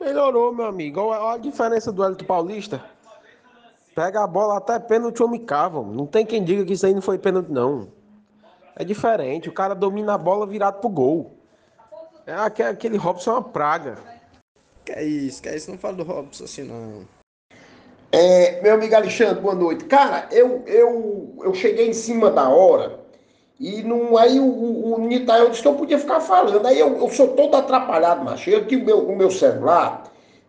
Melhorou, meu amigo. Olha a diferença do Elito Paulista. Pega a bola até pênalti homem cava. Não tem quem diga que isso aí não foi pênalti, não. É diferente. O cara domina a bola virado pro gol. É aquele Robson é uma praga. Que é isso, que é isso. Não fala do Robson assim, não. É, meu amigo Alexandre, boa noite. Cara, eu, eu, eu cheguei em cima da hora e não, aí o, o, o Nitael disse que eu podia ficar falando. Aí eu, eu sou todo atrapalhado, macho. Eu aqui o meu, o meu celular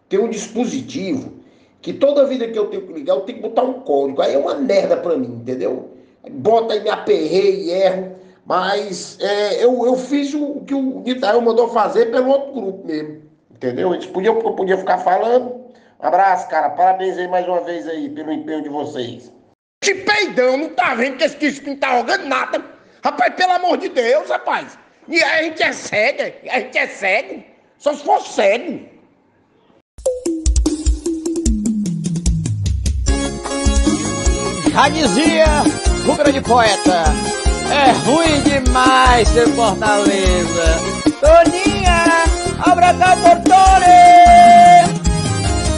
tem um dispositivo que toda vida que eu tenho que ligar, eu tenho que botar um código. Aí é uma merda pra mim, entendeu? Bota aí, me aperrei e erro. Mas é, eu, eu fiz o que o Nitael mandou fazer pelo outro grupo mesmo. Entendeu? Eles podiam, eu podia ficar falando. Um abraço, cara. Parabéns aí mais uma vez aí pelo empenho de vocês. Que peidão, não tá vendo que esse não tá jogando nada. Rapaz, pelo amor de Deus, rapaz. E a gente é cego, a gente é cego. Só se for cego. Já o grande poeta, é ruim demais ser Fortaleza. Toninha, abra cá portone.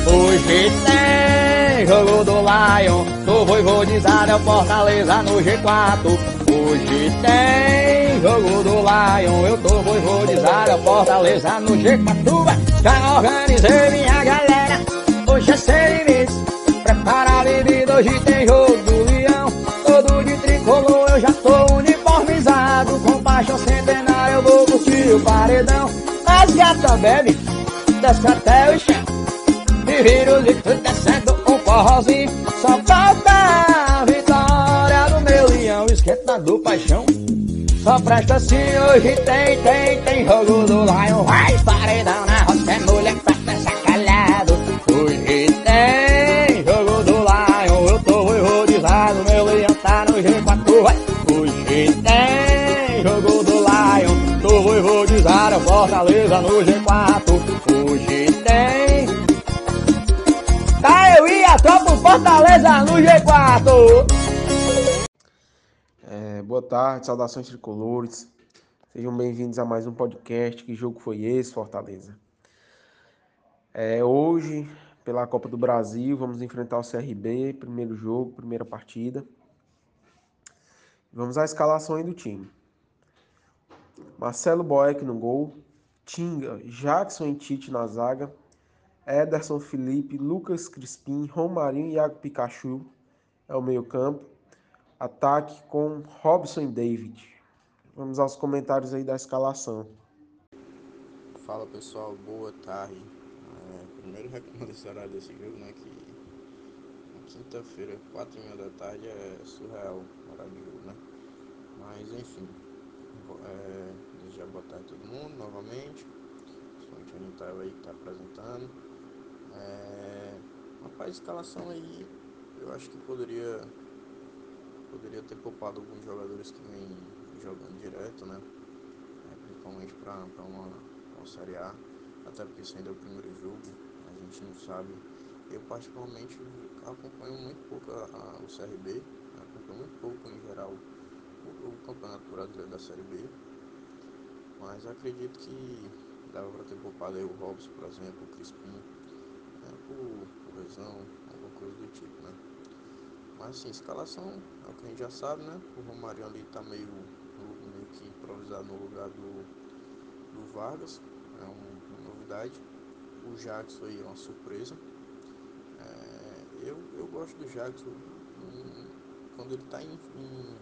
Hoje tem jogo do Lion, do Voivodizado é o Fortaleza no G4. Hoje tem jogo do Lion, eu tô voivodizado, é Fortaleza no G4. Já organizei minha galera, hoje é seis meses. Prepara a bebida, hoje tem jogo do Leão. Todo de tricolor, eu já tô uniformizado. Com paixão centenária, eu vou curtir o paredão. As gatas bebem, desce até o chão. E vira o litro descendo forrozinho. Só falta a vitória do meu leão, esquenta do paixão. Só presta assim, hoje tem, tem, tem jogo do Lion. Vai, paredão na roça, é mulher presta sacalhado. Hoje tem jogo do Lion, eu tô horrorizado, meu leão tá no G4. Vai. Hoje tem jogo do Lion, tô horrorizado, Fortaleza no G4. Eu a tropa Fortaleza no G4. É, boa tarde, saudações tricolores. Sejam bem-vindos a mais um podcast. Que jogo foi esse, Fortaleza? É, hoje, pela Copa do Brasil, vamos enfrentar o CRB, primeiro jogo, primeira partida. Vamos à escalação aí do time. Marcelo Boeck no gol, Tinga, Jackson e Tite na zaga, Ederson Felipe, Lucas Crispim, Romarinho e Iago Pikachu é o meio-campo. Ataque com Robson e David. Vamos aos comentários aí da escalação. Fala pessoal, boa tarde. É, primeiro reclamo desse horário desse jogo, né? Que quinta-feira, quatro e meia da tarde é surreal o horário do jogo, né? Mas enfim, é, desejar boa tarde a todo mundo novamente. Principalmente o Nitael aí que tá apresentando. É, rapaz, escalação aí, eu acho que poderia poderia ter poupado alguns jogadores que vêm jogando direto, né? É, principalmente para uma, uma Série A, até porque isso ainda é o primeiro jogo, a gente não sabe. Eu particularmente acompanho muito pouco a, a, o CRB, acompanho muito pouco em geral o, o Campeonato Brasileiro da Série B, mas acredito que dava para ter poupado aí o Robson, por exemplo, o Crispim, né, por, por lesão, alguma coisa do tipo, né? Mas assim, escalação é o que a gente já sabe, né? O Romário ali tá meio, meio que improvisado no lugar do, do Vargas, é um, uma novidade. O Jackson aí é uma surpresa. É, eu, eu gosto do Jackson em, quando ele tá em, em,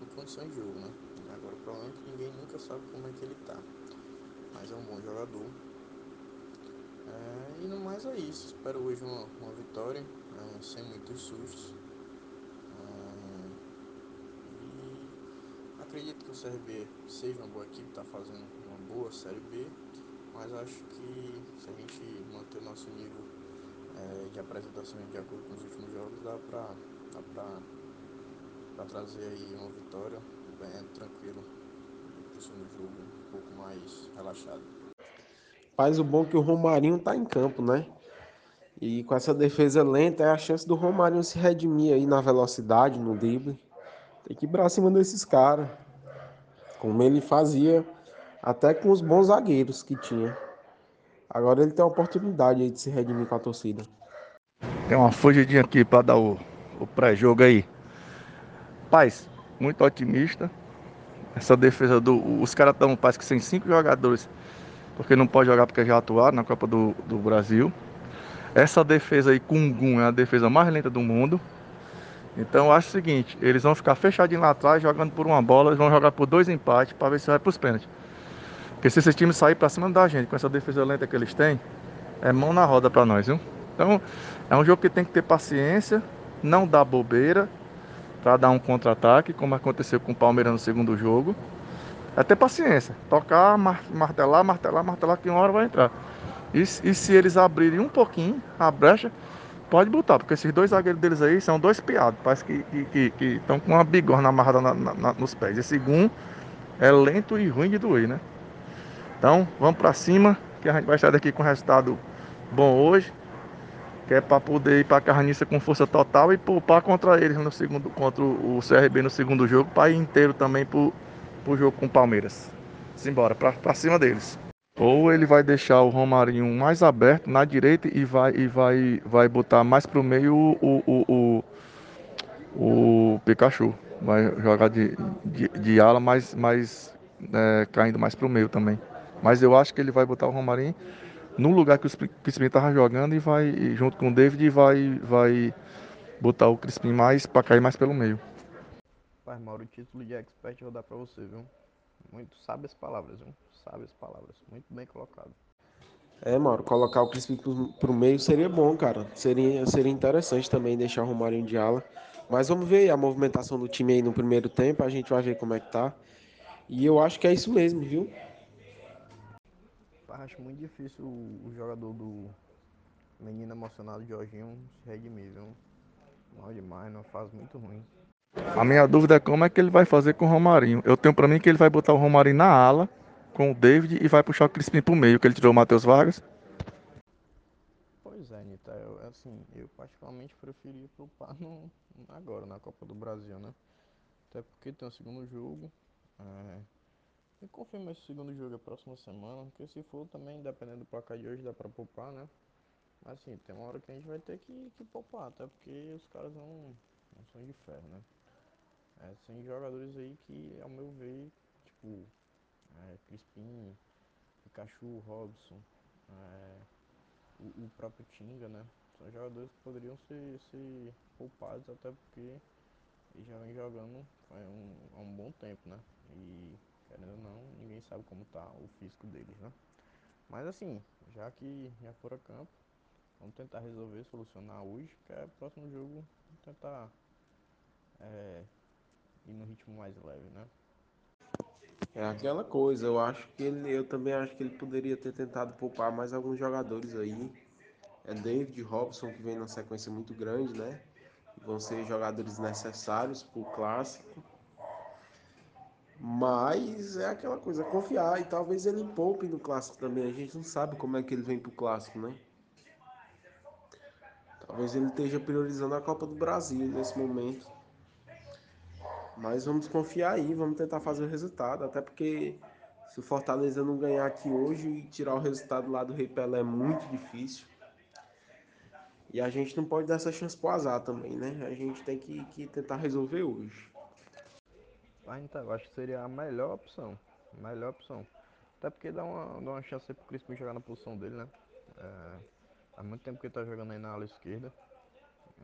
em condições de jogo, né? Agora o problema é que ninguém nunca sabe como é que ele tá. Mas é um bom jogador. É, e no mais é isso. Espero hoje uma, uma vitória, é, sem muitos sustos. acredito que o CRB seja uma boa equipe, está fazendo uma boa Série B, mas acho que se a gente manter o nosso nível é, de apresentação de acordo com os últimos jogos, dá para trazer aí uma vitória bem tranquilo para o segundo jogo, um pouco mais relaxado. Faz o bom que o Romarinho tá em campo, né? E com essa defesa lenta é a chance do Romarinho se redimir aí na velocidade, no drible. Tem que ir pra cima desses caras. Como ele fazia até com os bons zagueiros que tinha. Agora ele tem a oportunidade de se redimir com a torcida. Tem uma fugidinha aqui para dar o, o pré-jogo aí. Paz, muito otimista. Essa defesa do. Os caras estão, parece que sem cinco jogadores. Porque não pode jogar porque já atuaram na Copa do, do Brasil. Essa defesa aí Gum é a defesa mais lenta do mundo. Então eu acho o seguinte, eles vão ficar fechadinhos lá atrás, jogando por uma bola, eles vão jogar por dois empates para ver se vai para os pênaltis. Porque se esse time sair para cima da gente com essa defesa lenta que eles têm, é mão na roda para nós, viu? Então é um jogo que tem que ter paciência, não dar bobeira para dar um contra-ataque, como aconteceu com o Palmeiras no segundo jogo. É ter paciência, tocar, martelar, martelar, martelar, que uma hora vai entrar. E, e se eles abrirem um pouquinho a brecha, pode botar, porque esses dois zagueiros deles aí são dois piados, parece que estão que, que, que com uma bigorna amarrada na, na, nos pés. Esse Gum é lento e ruim de doer, né? Então, vamos para cima, que a gente vai sair daqui com resultado bom hoje que é para poder ir para a carniça com força total e poupar contra eles no segundo, contra o CRB no segundo jogo, para ir inteiro também para o jogo com o Palmeiras. Simbora, para cima deles. Ou ele vai deixar o Romarinho mais aberto na direita e vai, e vai, vai botar mais para o meio o, o, o, o Pikachu. Vai jogar de, de, de ala, mas, mas é, caindo mais para o meio também. Mas eu acho que ele vai botar o Romarinho no lugar que o Crispim estava jogando e vai, junto com o David, vai, vai botar o Crispim mais para cair mais pelo meio. Pai Mauro, o título de expert eu vou dar para você, viu? Muito sabe as palavras, viu? Sabe as palavras, muito bem colocado. É, Mauro, colocar o Crispim pro, pro meio seria bom, cara. Seria, seria interessante também deixar o Romário de ala. Mas vamos ver a movimentação do time aí no primeiro tempo, a gente vai ver como é que tá. E eu acho que é isso mesmo, viu? acho muito difícil o, jogador do menino emocionado Jorginho se redimir, viu? Mal demais, não faz muito ruim. A minha dúvida é como é que ele vai fazer com o Romarinho. Eu tenho para mim que ele vai botar o Romarinho na ala com o David e vai puxar o Crispim pro meio, que ele tirou o Matheus Vargas. Pois é, Nita, eu, assim, eu particularmente preferia poupar no, agora na Copa do Brasil, né? Até porque tem o segundo jogo. É e confirma esse segundo jogo a próxima semana, porque se for também, dependendo do placar de hoje, dá pra poupar, né? Mas assim, tem uma hora que a gente vai ter que, que poupar, até porque os caras não, não são de ferro, né? É, tem jogadores aí que, ao meu ver, tipo, é, Crispim, Pikachu, Robson, é, o, o, próprio Tinga, né? São jogadores que poderiam ser, ser poupados, até porque eles já vem jogando há um, há um bom tempo, né? E querendo ou não, ninguém sabe como tá o físico deles, né? Mas assim, já que já foram a campo, vamos tentar resolver, solucionar hoje, que é o próximo jogo tentar é, ir no ritmo mais leve, né? É aquela coisa, eu acho que ele, eu também acho que ele poderia ter tentado poupar mais alguns jogadores aí. É David Robson que vem numa sequência muito grande, né? Vão ser jogadores necessários para o clássico. Mas é aquela coisa, confiar e talvez ele poupe no clássico também. A gente não sabe como é que ele vem pro clássico, né? Talvez ele esteja priorizando a Copa do Brasil nesse momento. Mas vamos confiar aí, vamos tentar fazer o resultado. Até porque se o Fortaleza não ganhar aqui hoje e tirar o resultado lá do Rei Pelé é muito difícil. E a gente não pode dar essa chance pro azar também, né? A gente tem que, que tentar resolver hoje. Ah, então, eu acho que seria a melhor opção. Melhor opção. Até porque dá uma, dá uma chance pro Crispim jogar na posição dele, né? É, há muito tempo que ele tá jogando aí na ala esquerda.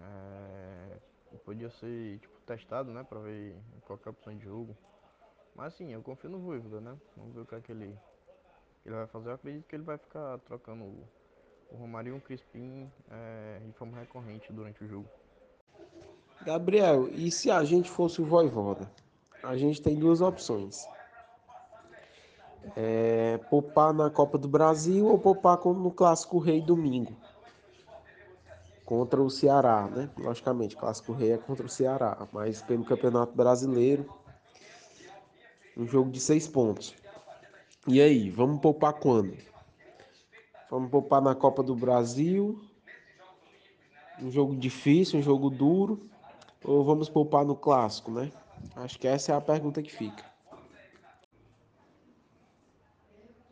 É, podia ser tipo, testado, né? Pra ver qualquer opção de jogo. Mas assim, eu confio no Voivoda, né? Vamos ver o que é que ele, ele vai fazer. Eu acredito que ele vai ficar trocando o, o Romário e o Crispim é, de forma recorrente durante o jogo. Gabriel, e se a gente fosse o Voivoda? a gente tem duas opções. É, poupar na Copa do Brasil ou poupar no Clássico Rei domingo. Contra o Ceará, né? Logicamente, Clássico Rei é contra o Ceará, mas pelo Campeonato Brasileiro, um jogo de seis pontos. E aí, vamos poupar quando? Vamos poupar na Copa do Brasil, um jogo difícil, um jogo duro, ou vamos poupar no Clássico, né? Acho que essa é a pergunta que fica.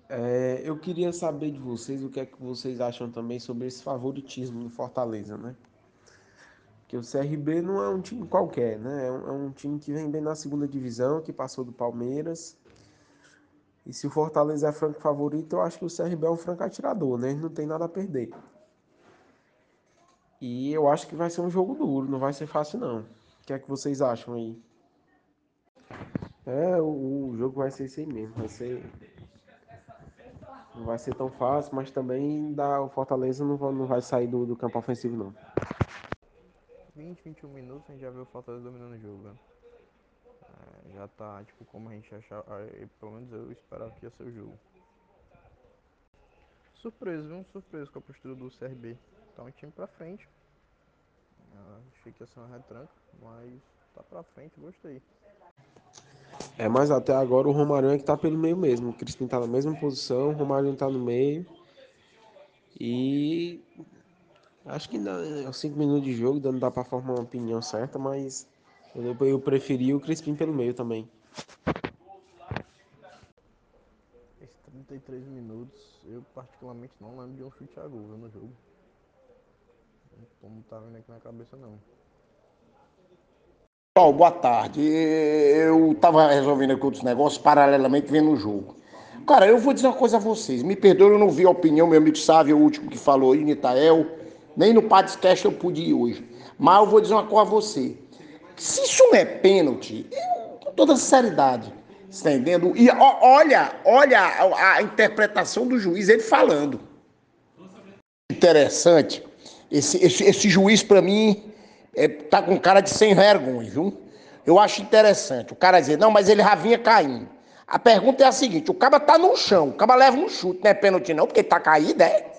É, eu queria saber de vocês o que é que vocês acham também sobre esse favoritismo do Fortaleza, né? Porque o CRB não é um time qualquer, né? É um, é um time que vem bem na segunda divisão, que passou do Palmeiras. E se o Fortaleza é franco favorito, eu acho que o CRB é um franco atirador, né? Ele não tem nada a perder. E eu acho que vai ser um jogo duro, não vai ser fácil não. O que é que vocês acham aí? É, o, o jogo vai ser esse aí mesmo, vai ser não vai ser tão fácil, mas também dá, o Fortaleza não vai, não vai sair do, do campo ofensivo não. 20, 21 minutos a gente já viu o Fortaleza dominando o jogo, né? É, já tá, tipo, como a gente achava, pelo menos eu esperava que ia ser o jogo. Surpreso, viu? Surpreso com a postura do CRB. Tá um time pra frente. Ah, achei que ia ser uma retranca, mas tá pra frente, gostei. É, mas até agora o Romário é que tá pelo meio mesmo. O Crispim tá na mesma posição, o Romário tá no meio. E acho que aos 5 minutos de jogo não dá pra formar uma opinião certa, mas eu, eu preferi o Crispim pelo meio também. Esses 33 minutos, eu particularmente não lembro de um chute a gol no jogo. Como tá vindo aqui na cabeça não. Pessoal, boa tarde. Eu tava resolvendo aqui outros negócios, paralelamente vendo o jogo. Cara, eu vou dizer uma coisa a vocês. Me perdoe, eu não vi a opinião, meu amigo Sávio, o último que falou aí, Nitael. Nem no podcast eu pude ir hoje. Mas eu vou dizer uma coisa a você. Se isso não é pênalti, com toda sinceridade, está entendendo? E olha, olha a, a interpretação do juiz, ele falando. Interessante. Esse, esse, esse juiz, para mim, é, tá com cara de sem vergonha, viu? Eu acho interessante. O cara dizer, não, mas ele já vinha caindo. A pergunta é a seguinte: o cara tá no chão, o cara leva um chute, não é pênalti não, porque ele tá caído, é?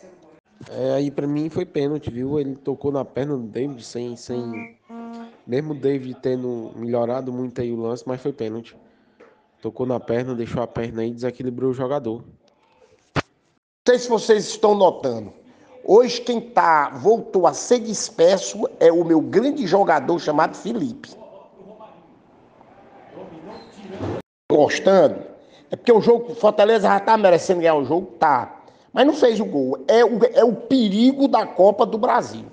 É, aí pra mim foi pênalti, viu? Ele tocou na perna do David sem. sem... Mesmo o David tendo melhorado muito aí o lance, mas foi pênalti. Tocou na perna, deixou a perna aí e desequilibrou o jogador. Não sei se vocês estão notando. Hoje quem tá, voltou a ser disperso é o meu grande jogador chamado Felipe. Gostando? É porque o jogo, Fortaleza já tá merecendo ganhar o jogo? Tá. Mas não fez o gol. É o, é o perigo da Copa do Brasil.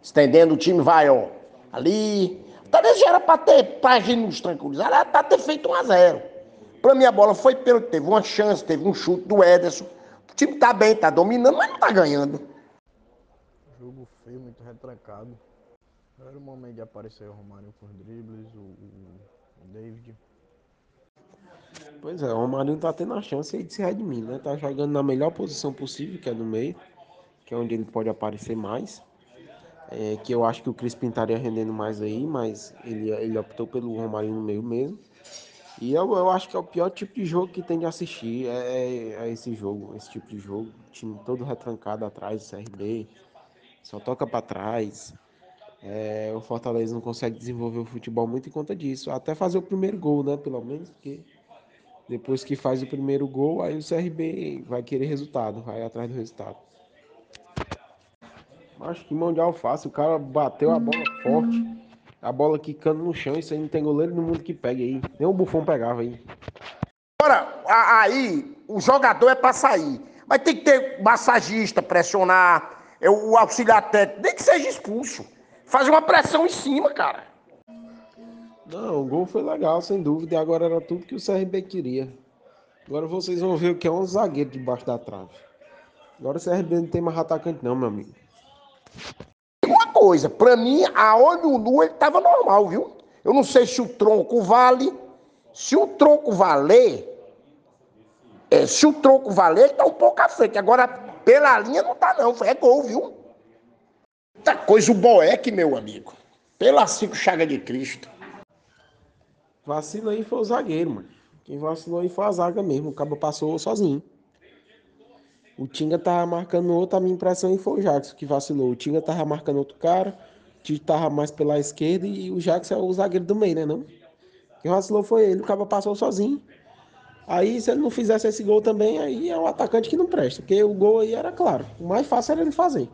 Estendendo, o time vai, ó, ali. Talvez já era pra ter, pra gente nos tranquilizar, era pra ter feito 1 a 0 Pra mim a bola foi pelo teve uma chance, teve um chute do Ederson. O time tá bem, tá dominando, mas não tá ganhando. Jogo feio, muito retrancado. Era o momento de aparecer o Romário com os dribles, o, o, o David. Pois é, o Romarinho tá tendo a chance aí de se redimir, né? Tá jogando na melhor posição possível, que é no meio, que é onde ele pode aparecer mais. É, que eu acho que o Crispim estaria rendendo mais aí, mas ele, ele optou pelo Romarinho no meio mesmo. E eu, eu acho que é o pior tipo de jogo que tem de assistir, é, é, é esse jogo, esse tipo de jogo. time todo retrancado atrás do CRB, só toca para trás. É, o Fortaleza não consegue desenvolver o futebol muito em conta disso. Até fazer o primeiro gol, né? Pelo menos, porque depois que faz o primeiro gol, aí o CRB vai querer resultado, vai atrás do resultado. Acho que mão de alface, o cara bateu a bola forte, a bola quicando no chão, isso aí não tem goleiro no mundo que pegue aí. Nem o Buffon pegava aí. Agora, aí, o jogador é pra sair. Mas tem que ter massagista, pressionar, é o auxiliar técnico, nem que seja expulso. Faz uma pressão em cima, cara. Não, o gol foi legal, sem dúvida, e agora era tudo que o CRB queria. Agora vocês vão ver o que é um zagueiro debaixo da trave. Agora o CRB não tem mais atacante não, meu amigo. Uma coisa, pra mim, a olho nu ele tava normal, viu? Eu não sei se o tronco vale. Se o tronco valer, é, se o tronco valer, ele tá um pouco à frente. Agora, pela linha não tá não, é gol, viu? Muita coisa, o Boeck, meu amigo. Pela cinco chaga de Cristo. Vacilo aí foi o zagueiro, mano. Quem vacilou aí foi a zaga mesmo. O cabo passou sozinho. O Tinga tava marcando outro, a minha impressão aí foi o Jackson que vacilou. O Tinga tava marcando outro cara, o Tite tava mais pela esquerda e o Jackson é o zagueiro do meio, né não? Quem vacilou foi ele, o cabo passou sozinho. Aí, se ele não fizesse esse gol também, aí é um atacante que não presta, porque o gol aí era claro. O mais fácil era ele fazer.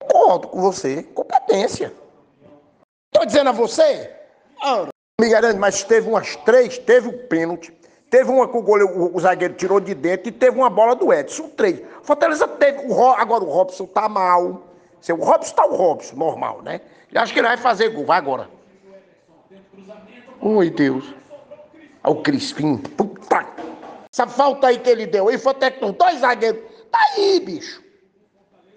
Concordo com você. Competência. Tô dizendo a você, ah, me garante, mas teve umas três, teve o pênalti, Teve uma que o, goleiro, o, zagueiro tirou de dentro e teve uma bola do Edson. Três. Fortaleza teve. O, Ro- agora o Robson tá mal. Se O Robson tá o Robson, normal, né? Eu acho que ele vai fazer gol. Vai agora. Oi, Deus. Olha o Crispim. Puta. Essa falta aí que ele deu aí foi até com dois zagueiros. Tá aí, bicho.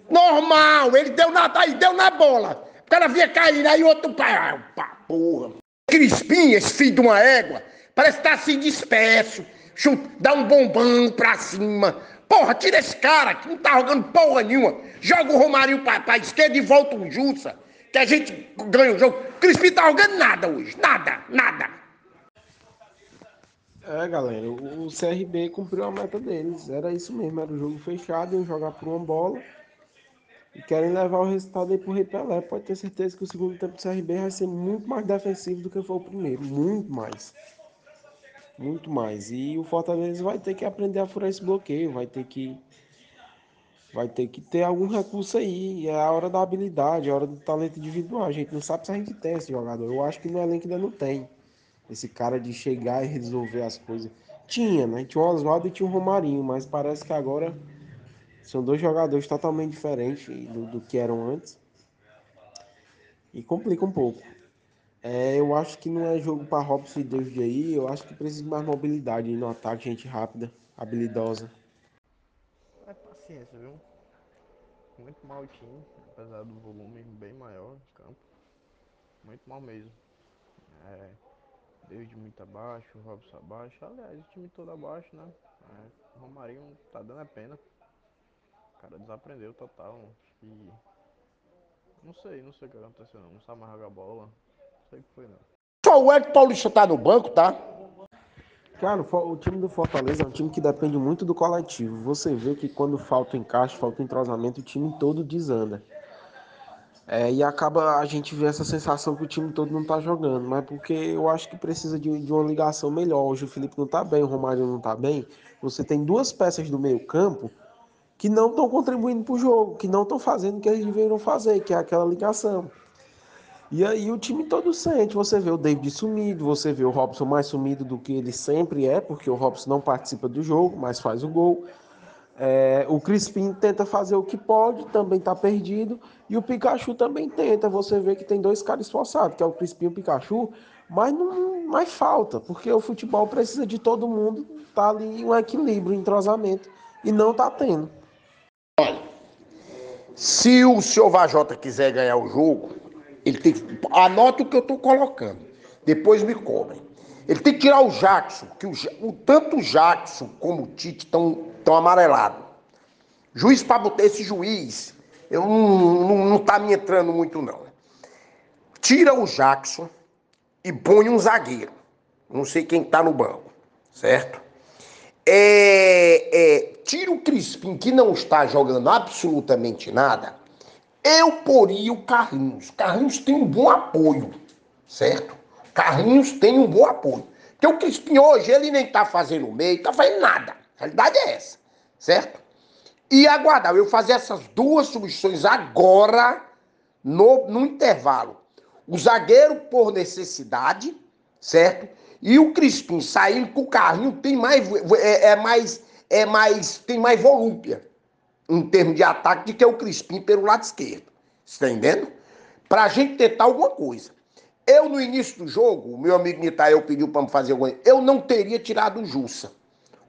Normal. Ele deu na, tá aí, deu na bola. O cara vinha caindo, aí outro. Pá, pá, porra. Crispim, esse filho de uma égua, parece que tá assim disperso. Chuta, dá um bombão pra cima. Porra, tira esse cara que não tá jogando porra nenhuma. Joga o Romarinho pra, pra esquerda e volta o Jussa. Que a gente ganha o jogo. Crispim tá jogando nada hoje. Nada, nada. É, galera, o CRB cumpriu a meta deles. Era isso mesmo, era o jogo fechado, iam jogar por uma bola. E querem levar o resultado aí pro Rei Pelé. Pode ter certeza que o segundo tempo do CRB vai ser muito mais defensivo do que foi o primeiro. Muito mais. Muito mais. E o Fortaleza vai ter que aprender a furar esse bloqueio. Vai ter que. Vai ter que ter algum recurso aí. É a hora da habilidade, é a hora do talento individual. A gente não sabe se a gente tem esse jogador. Eu acho que no elenco ainda não tem. Esse cara de chegar e resolver as coisas. Tinha, né? Tinha o Oswaldo e tinha o Romarinho, mas parece que agora são dois jogadores totalmente diferentes do, do que eram antes. E complica um pouco. É, eu acho que não é jogo para Robson e David aí. Eu acho que precisa de mais mobilidade no ataque, gente rápida, habilidosa. É paciência, viu? Muito mal o time, apesar do volume bem maior de campo. Muito mal mesmo. É, David muito abaixo, o Robson abaixo. Aliás, o time todo abaixo, né? É, o Romarinho tá dando a pena. O cara desaprendeu total. Acho que. Não sei, não sei o que aconteceu não. Não sabe mais jogar bola. Não sei o que foi não. Só o Hélio Paulista tá no banco, tá? Cara, o time do Fortaleza é um time que depende muito do coletivo. Você vê que quando falta o encaixe, falta entrosamento, o time todo desanda. É, e acaba a gente vê essa sensação que o time todo não tá jogando, mas porque eu acho que precisa de, de uma ligação melhor. Hoje o Felipe não tá bem, o Romário não tá bem. Você tem duas peças do meio-campo que não estão contribuindo pro jogo, que não estão fazendo o que eles deveriam fazer, que é aquela ligação. E aí o time todo sente, você vê o David sumido, você vê o Robson mais sumido do que ele sempre é, porque o Robson não participa do jogo, mas faz o gol. É, o Crispim tenta fazer o que pode, também tá perdido. E o Pikachu também tenta. Você vê que tem dois caras esforçados, que é o Crispim e o Pikachu, mas não mais falta, porque o futebol precisa de todo mundo, tá ali um equilíbrio, um entrosamento, e não tá tendo. Se o senhor Vajota quiser ganhar o jogo, ele tem que. Anota o que eu estou colocando. Depois me cobrem. Ele tem que tirar o Jackson, que o, o- tanto o Jackson como o Tite estão tão amarelados. Juiz para botar esse juiz, eu não, não, não tá me entrando muito, não. Tira o Jackson e põe um zagueiro. Não sei quem tá no banco, certo? É, é, tira o Crispim, que não está jogando absolutamente nada. Eu poria o Carlinhos. Carlinhos tem um bom apoio, certo? Carlinhos tem um bom apoio. Porque o Crispim hoje, ele nem tá fazendo meio, tá fazendo nada. A realidade é essa, certo? E aguardar, eu fazer essas duas substituições agora, no, no intervalo. O zagueiro por necessidade, certo? E o Crispim saindo com o carrinho tem mais, é, é mais, é mais, tem mais volúpia em termos de ataque do que o Crispim pelo lado esquerdo. Você tá entendendo? Pra gente tentar alguma coisa. Eu, no início do jogo, o meu amigo Nitael pediu pra me fazer alguma eu não teria tirado o Jussa.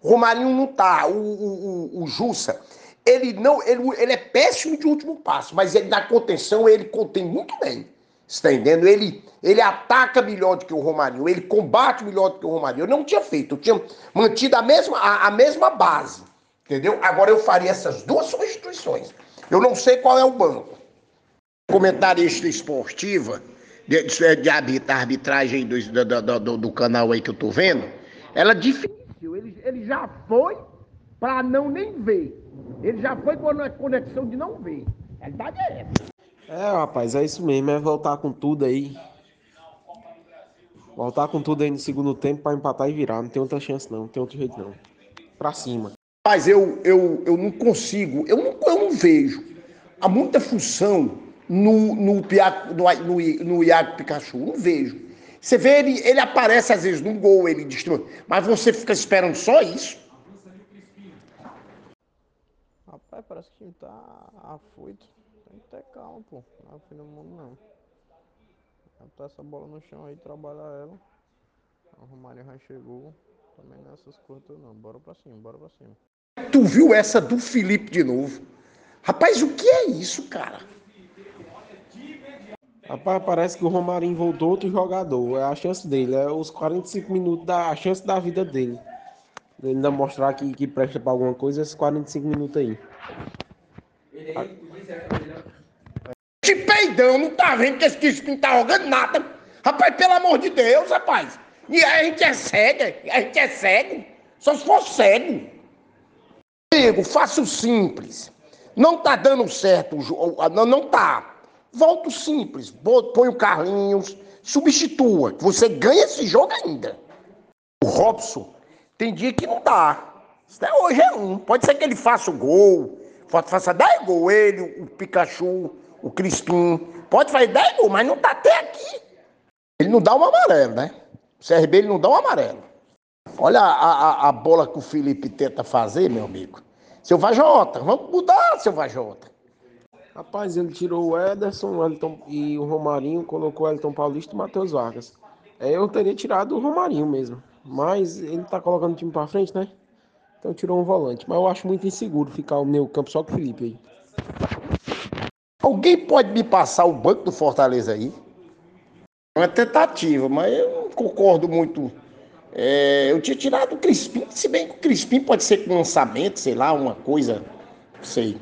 Romarinho não tá. O, o, o, o Jussa, ele não. Ele, ele é péssimo de último passo, mas ele na contenção ele contém muito bem. Você tá entendendo? Ele, ele ataca melhor do que o Romarinho, ele combate melhor do que o Romarinho. Eu não tinha feito, eu tinha mantido a mesma, a, a mesma base. Entendeu? Agora eu faria essas duas substituições. Eu não sei qual é o banco. Comentarista esportiva, de, de, de arbitra- arbitragem do, do, do- do- canal aí que eu tô vendo, ela definiu. Ele, ele já foi pra não nem ver. Ele já foi com a conexão de não ver. A realidade é essa. É, rapaz, é isso mesmo, é voltar com tudo aí. Voltar com tudo aí no segundo tempo pra empatar e virar. Não tem outra chance não, não tem outro jeito não. Pra cima. Mas eu, eu, eu não consigo, eu não, eu não vejo. Há muita função no, no, no, no, Iago Pikachu, não vejo. Você vê ele, ele aparece às vezes num gol, ele destrói. Mas você fica esperando só isso? Rapaz, parece que o time tá afoito. Tem que ter calma, pô. Não é o fim do mundo, não. Botar essa bola no chão aí, trabalhar ela. O Romário já chegou. Também nessas curtas não. Bora pra cima, bora pra cima. Tu viu essa do Felipe de novo? Rapaz, o que é isso, cara? Rapaz, parece que o Romarinho voltou outro jogador. É a chance dele, é os 45 minutos da a chance da vida dele. Ele ainda mostrar que, que presta pra alguma coisa esses 45 minutos aí. De peidão, não tá vendo que esse Crispim tá jogando nada. Rapaz, pelo amor de Deus, rapaz. E a gente é cego, a gente é cego. Só se for cego. Amigo, faça o simples. Não tá dando certo, o jo- não, não tá. Volta o simples, põe o Carlinhos, substitua, você ganha esse jogo ainda. O Robson, tem dia que não dá. Até hoje é um. Pode ser que ele faça o gol, fa- faça 10 gols, ele, o Pikachu, o Crispim. Pode fazer 10 gols, mas não tá até aqui. Ele não dá um amarelo, né? O CRB ele não dá um amarelo. Olha a, a, a bola que o Felipe tenta fazer, meu amigo. Seu Vajota, vamos mudar, seu Vajota. Rapaz, ele tirou o Ederson o Elton, e o Romarinho, colocou o Elton Paulista e o Matheus Vargas. É, eu teria tirado o Romarinho mesmo. Mas ele tá colocando o time pra frente, né? Então tirou um volante. Mas eu acho muito inseguro ficar o meu campo só com o Felipe aí. Alguém pode me passar o banco do Fortaleza aí? É uma tentativa, mas eu não concordo muito. É, eu tinha tirado o Crispim, se bem que o Crispim pode ser com lançamento, sei lá, uma coisa, sei.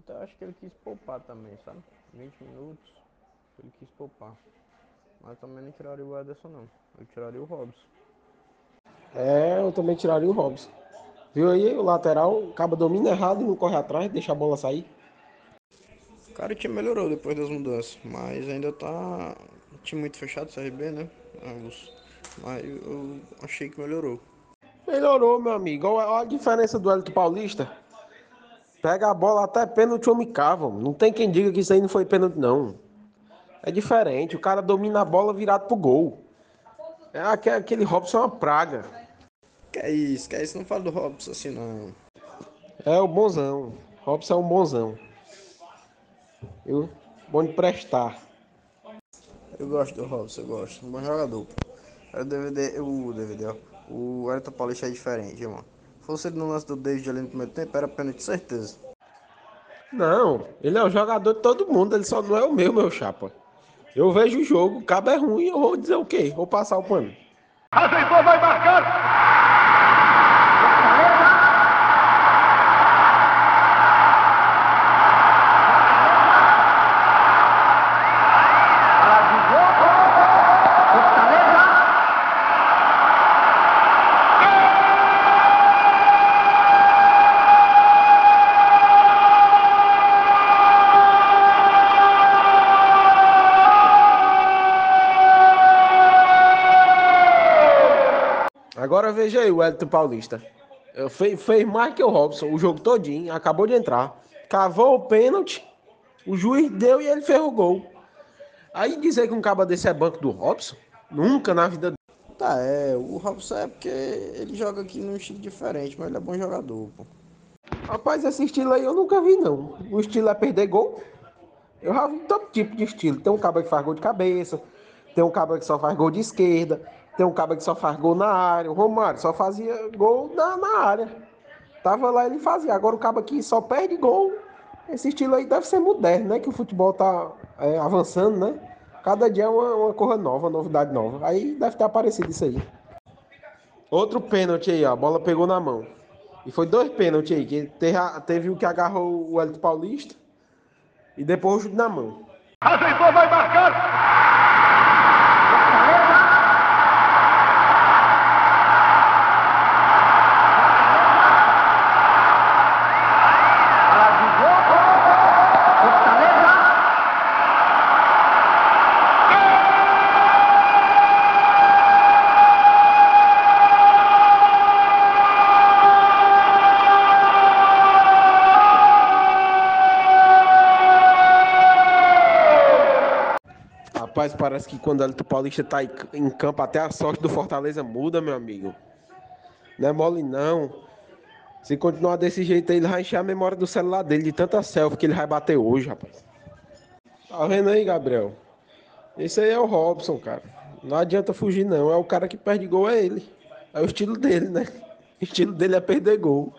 Então eu acho que ele quis poupar também, sabe? 20 minutos, ele quis poupar. Mas também não tiraria o Ederson não. Eu tiraria o Robson. É, eu também tiraria o Robson. Viu aí o lateral, acaba domina errado e não corre atrás, deixa a bola sair. Cara, o time melhorou depois das mudanças, mas ainda tá um time muito fechado, CRB, né? Mas eu achei que melhorou. Melhorou, meu amigo. Olha a diferença do Elton Paulista. Pega a bola até pênalti homem cava. Não tem quem diga que isso aí não foi pênalti, não. É diferente. O cara domina a bola virado pro gol. É aque- aquele Robson é uma praga. Que é isso, que é isso, não fala do Robson assim não. É o bonzão. Robson é um bonzão. Viu? Bom de prestar. Eu gosto do Robson, eu gosto. Um bom jogador. O DVD, o DVD, ó. O Elton Paulista é diferente, irmão. Fosse ele no lance do David ali no primeiro tempo, era pênalti de certeza. Não, ele é o jogador de todo mundo, ele só não é o meu, meu chapa. Eu vejo o jogo, o cabo é ruim, eu vou dizer o quê? Vou passar o pano. Ajeitou, vai marcar. Veja aí o Elton Paulista. Fez, fez mais que o Robson, o jogo todinho, acabou de entrar. Cavou o pênalti, o juiz deu e ele fez o gol. Aí dizer que um cabo desse é banco do Robson? Nunca na vida Tá, é, o Robson é porque ele joga aqui num estilo diferente, mas ele é bom jogador, pô. Rapaz, esse estilo aí eu nunca vi, não. O estilo é perder gol. Eu já vi todo tipo de estilo. Tem um cabo que faz gol de cabeça, tem um cabo que só faz gol de esquerda, tem um cabo que só faz gol na área. O Romário só fazia gol na, na área. Tava lá, ele fazia. Agora o cabo aqui só perde gol. Esse estilo aí deve ser moderno, né? Que o futebol tá é, avançando, né? Cada dia é uma, uma coisa nova, uma novidade nova. Aí deve ter aparecido isso aí. Outro pênalti aí, ó. A bola pegou na mão. E foi dois pênaltis aí. Que teve, teve o que agarrou o Elton Paulista. E depois o na mão. Ajeitou, vai marcar. Rapaz, parece que quando o Elton Paulista tá em- em campo, até a sorte do Fortaleza muda, meu amigo. Não é mole, não. Se continuar desse jeito aí, ele vai encher a memória do celular dele de tanta selfie que ele vai bater hoje, rapaz. Tá vendo aí, Gabriel? Esse aí é o Robson, cara. Não adianta fugir, não. É o cara que perde gol, é ele. É o estilo dele, né? O estilo dele é perder gol.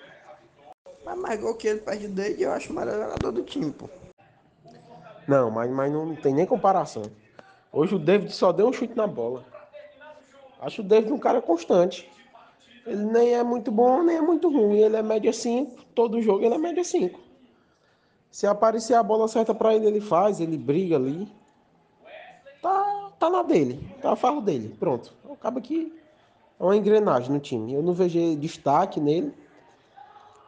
Mas mais gol que ele perde dele, eu acho o melhor jogador do time, pô. Não, mas, mas não tem nem comparação. Hoje o David só deu um chute na bola. Acho o David um cara constante. Ele nem é muito bom, nem é muito ruim. Ele é média 5. Todo jogo ele é média 5. Se aparecer a bola certa pra ele, ele faz, ele briga ali. Tá, tá na dele. Tá a farra dele. Pronto. Acaba que é uma engrenagem no time. Eu não vejo destaque nele.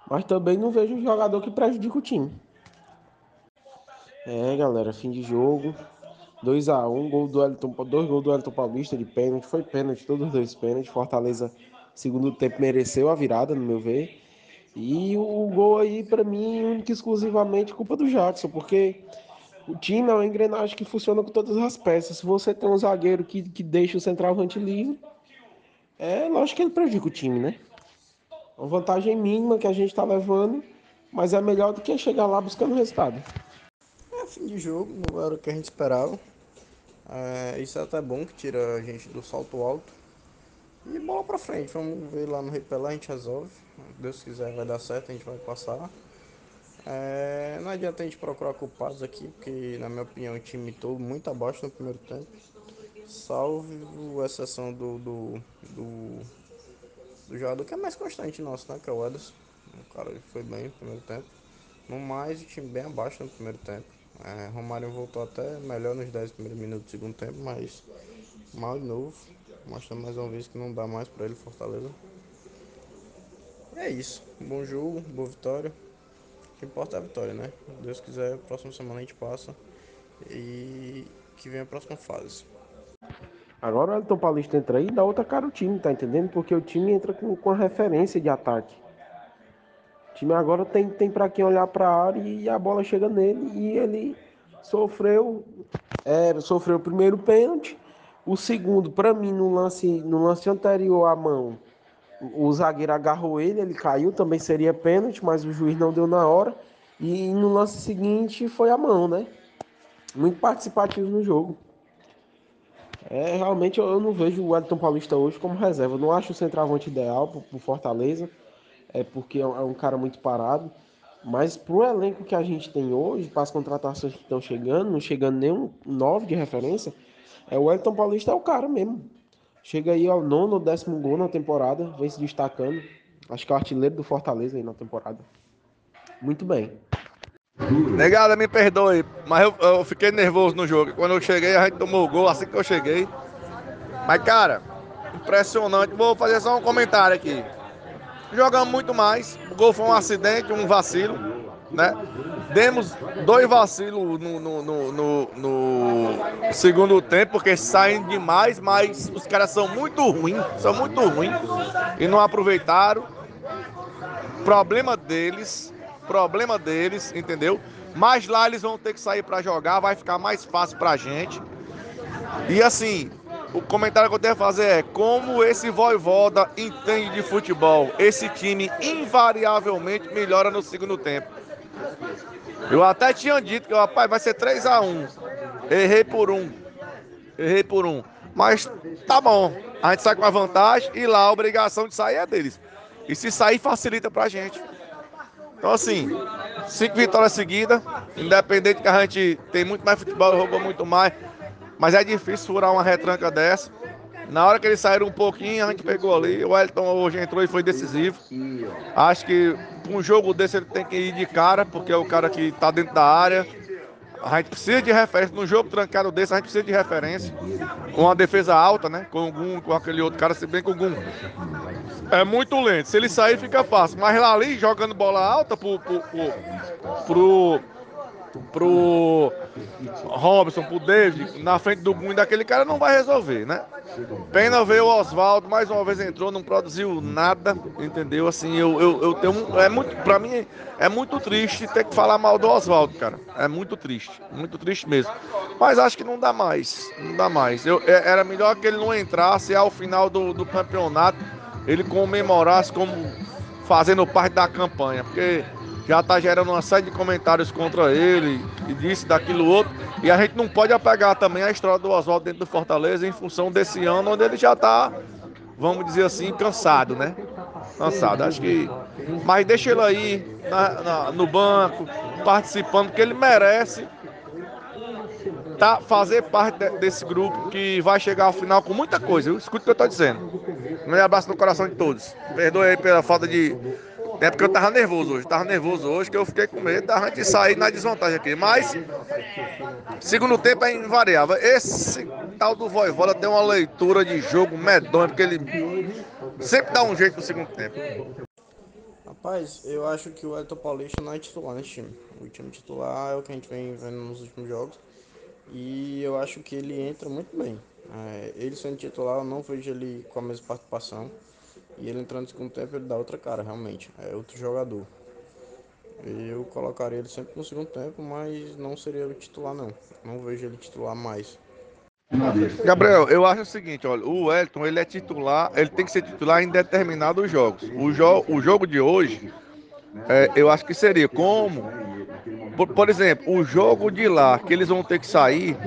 Mas também não vejo jogador que prejudica o time. É, galera, fim de jogo. 2x1, gol do Elton, dois gols do Elton Paulista de pênalti. Foi pênalti, todos os dois pênalti. Fortaleza, segundo tempo, mereceu a virada, no meu ver. E o gol aí, pra mim, única e exclusivamente culpa do Jackson, porque o time é uma engrenagem que funciona com todas as peças. Se você tem um zagueiro que, que deixa o centroavante livre, é lógico que ele prejudica o time, né? Uma vantagem mínima que a gente tá levando, mas é melhor do que chegar lá buscando resultado. É fim de jogo, não era o que a gente esperava. É, isso é até bom que tira a gente do salto alto. E bola pra frente, vamos ver lá no Repelé, a gente resolve. Deus quiser vai dar certo, a gente vai passar. É, não adianta a gente procurar culpados aqui, porque na minha opinião o time todo muito abaixo no primeiro tempo. Salvo exceção do, do, do, do jogador que é mais constante nosso, né? Que é o Ederson. O cara foi bem no primeiro tempo. No mais, o time bem abaixo no primeiro tempo. É, Romário voltou até melhor nos 10 primeiros minutos do segundo tempo, mas mal de novo. Mostrando mais uma vez que não dá mais pra ele Fortaleza. É isso. Bom jogo, boa vitória. O que importa é a vitória, né? Deus quiser, próxima semana a gente passa. E que venha a próxima fase. Agora o Elton Paulista entra aí e dá outra cara o time, tá entendendo? Porque o time entra com, com a referência de ataque. O time agora tem, tem para quem olhar para a área e a bola chega nele e ele sofreu é, sofreu o primeiro pênalti, o segundo para mim no lance no lance anterior à mão o zagueiro agarrou ele, ele caiu, também seria pênalti, mas o juiz não deu na hora. E no lance seguinte foi a mão, né? Muito participativo no jogo. É, realmente eu, eu não vejo o Wellington Paulista hoje como reserva. Eu não acho o centroavante ideal pro, pro Fortaleza, é porque é um, é um cara muito parado. Mas pro elenco que a gente tem hoje, para as contratações que estão chegando, não chegando nenhum nove de referência, é o Wellington Paulista é o cara mesmo. Chega aí ao nono ou décimo gol na temporada, vem se destacando. Acho que é o artilheiro do Fortaleza aí na temporada. Muito bem. Negada, me perdoe, mas eu, eu fiquei nervoso no jogo. Quando eu cheguei, a gente tomou o gol assim que eu cheguei. Mas, cara, impressionante. Vou fazer só um comentário aqui. Jogamos muito mais. O gol foi um acidente, um vacilo, né? Demos dois vacilos no, no, no, no- segundo tempo, porque saem demais, mas os caras são muito ruins, são muito ruins e não aproveitaram. Problema deles, problema deles, entendeu? Mas lá eles vão ter que sair pra jogar, vai ficar mais fácil pra gente. E assim, o comentário que eu tenho a fazer é como esse Voivoda entende de futebol. Esse time invariavelmente melhora no segundo tempo. Eu até tinha dito que, rapaz, vai ser 3 a 1 Errei por um. Errei por um. Mas tá bom. A gente sai com a vantagem e lá a obrigação de sair é deles. E se sair, facilita pra gente. Então, assim, cinco vitórias seguidas. Independente que a gente tem muito mais futebol, roubou muito mais. Mas é difícil furar uma retranca dessa. Na hora que eles saíram um pouquinho, a gente pegou ali. O Elton hoje entrou e foi decisivo. Acho que um jogo desse ele tem que ir de cara, porque é o cara que tá dentro da área. A gente precisa de referência. Num jogo trancado desse, a gente precisa de referência. Com uma defesa alta, né? Com o Gum, com aquele outro cara, se bem que o Gum é muito lento. Se ele sair, fica fácil. Mas lá ali, jogando bola alta pro, pro, pro, pro, pro Robson, pro David, na frente do Gunho daquele cara, não vai resolver, né? Pena ver o Oswaldo, mais uma vez entrou, não produziu nada, entendeu? Assim, eu, eu, eu tenho. É muito, pra mim, é muito triste ter que falar mal do Oswaldo, cara. É muito triste, muito triste mesmo. Mas acho que não dá mais, não dá mais. Eu, é, era melhor que ele não entrasse ao final do, do campeonato, ele comemorasse como fazendo parte da campanha, porque já está gerando uma série de comentários contra ele e disse daquilo outro. E a gente não pode apegar também a história do Oswaldo dentro do Fortaleza em função desse ano onde ele já está, vamos dizer assim, cansado, né? Cansado. Acho que. Mas deixa ele aí na, na, no banco, participando, porque ele merece tá, fazer parte de, desse grupo que vai chegar ao final com muita coisa. Escuta o que eu estou dizendo. Um abraço no coração de todos. Perdoe aí pela falta de é porque eu tava nervoso hoje, tava nervoso hoje, que eu fiquei com medo da gente sair na desvantagem aqui. Mas, segundo tempo é invariável. Esse tal do Voivoda tem uma leitura de jogo medonha, porque ele sempre dá um jeito no segundo tempo. Rapaz, eu acho que o Elton Paulista não é titular nesse time. O time titular é o que a gente vem vendo nos últimos jogos. E eu acho que ele entra muito bem. É, ele sendo titular, eu não vejo ele com a mesma participação. E ele entrando no segundo tempo, ele dá outra cara, realmente. É outro jogador. Eu colocaria ele sempre no segundo tempo, mas não seria o titular, não. Não vejo ele titular mais. Gabriel, eu acho o seguinte, olha, o Elton, ele é titular, ele tem que ser titular em determinados jogos. O, jo o jogo de hoje, é, eu acho que seria como, por, por exemplo, o jogo de lá, que eles vão ter que sair,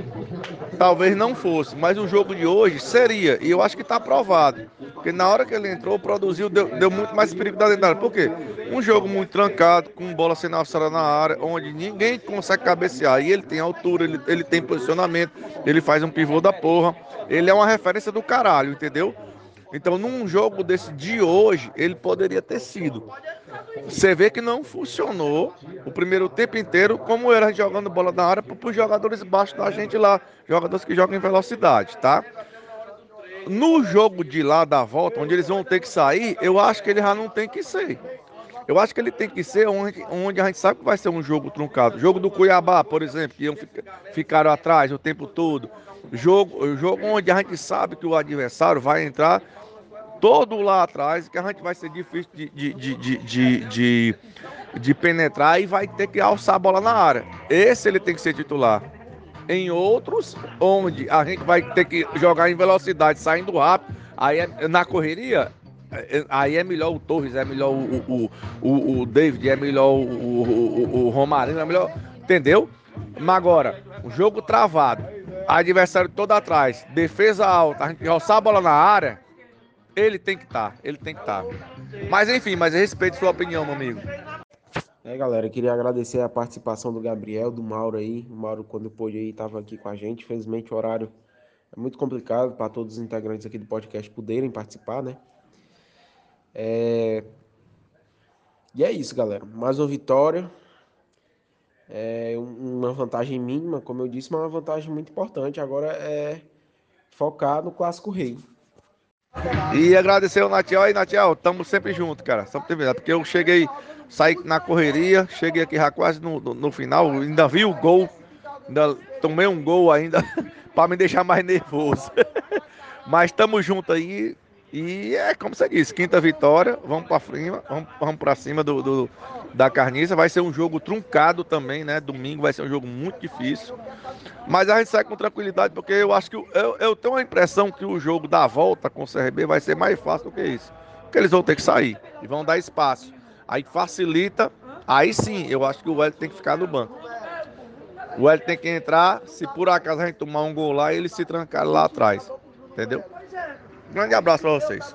talvez não fosse, mas o jogo de hoje seria, e eu acho que está aprovado. Porque na hora que ele entrou, produziu, deu, deu muito mais perigo da dentro Por quê? Um jogo muito trancado, com bola sendo alçada na área, onde ninguém consegue cabecear. E ele tem altura, ele, ele tem posicionamento, ele faz um pivô da porra. Ele é uma referência do caralho, entendeu? Então, num jogo desse de hoje, ele poderia ter sido. Você vê que não funcionou o primeiro tempo inteiro, como era jogando bola na área para os jogadores baixos da gente lá, jogadores que jogam em velocidade, tá? No jogo de lá da volta, onde eles vão ter que sair, eu acho que ele já não tem que ser. Eu acho que ele tem que ser onde, onde a gente sabe que vai ser um jogo truncado. Jogo do Cuiabá, por exemplo, que iam, ficaram atrás o tempo todo. Jogo, jogo onde a gente sabe que o adversário vai entrar todo lá atrás, que a gente vai ser difícil de, de, de, de, de, de penetrar e vai ter que alçar a bola na área. Esse ele tem que ser titular. Em outros, onde a gente vai ter que jogar em velocidade, saindo rápido, aí é, na correria, é, aí é melhor o Torres, é melhor o, o, o, o David, é melhor o, o, o Romarinho, é melhor. Entendeu? Mas agora, o jogo travado, adversário todo atrás, defesa alta, a gente alçar a bola na área, ele tem que estar, tá, ele tem que estar. Tá. Mas enfim, mas respeito sua opinião, meu amigo. É, galera, queria agradecer a participação do Gabriel, do Mauro aí. O Mauro, quando pôde aí, estava aqui com a gente. Infelizmente, o horário é muito complicado para todos os integrantes aqui do podcast poderem participar, né? É... E é isso, galera. Mais uma vitória. É uma vantagem mínima, como eu disse, mas uma vantagem muito importante. Agora é focar no Clássico Rei. E agradecer ao Natiel aí, Natiel, estamos sempre juntos, cara. Sempre porque eu cheguei saí na correria, cheguei aqui já quase no, no, no final, ainda vi o gol, ainda tomei um gol ainda para me deixar mais nervoso. Mas estamos juntos aí e é como você disse, quinta vitória, vamos para cima, vamos, vamos para cima do, do, da Carniça, vai ser um jogo truncado também, né? Domingo vai ser um jogo muito difícil. Mas a gente sai com tranquilidade, porque eu acho que eu, eu tenho a impressão que o jogo da volta com o CRB vai ser mais fácil do que isso. Porque eles vão ter que sair e vão dar espaço. Aí facilita. Aí sim, eu acho que o Hélio tem que ficar no banco. O Hélio tem que entrar. Se por acaso a gente tomar um gol lá, ele se trancar lá atrás. Entendeu? Grande abraço para vocês.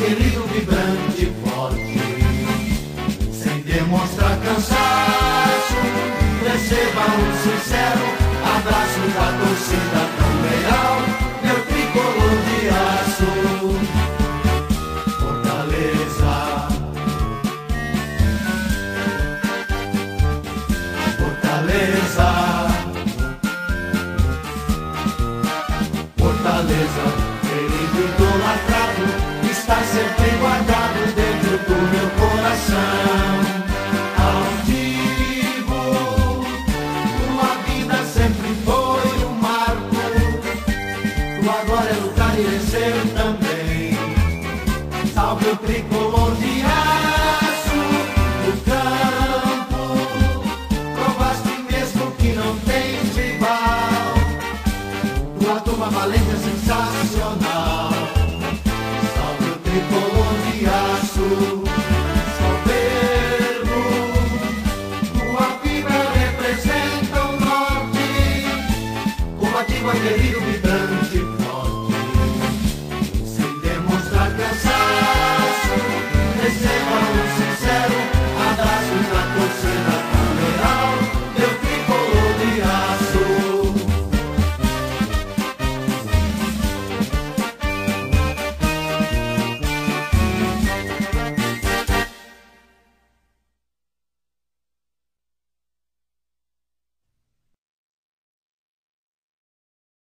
Querido, vibrante e forte. Sem demonstrar cansaço, receba um sincero abraço. Jacareguatá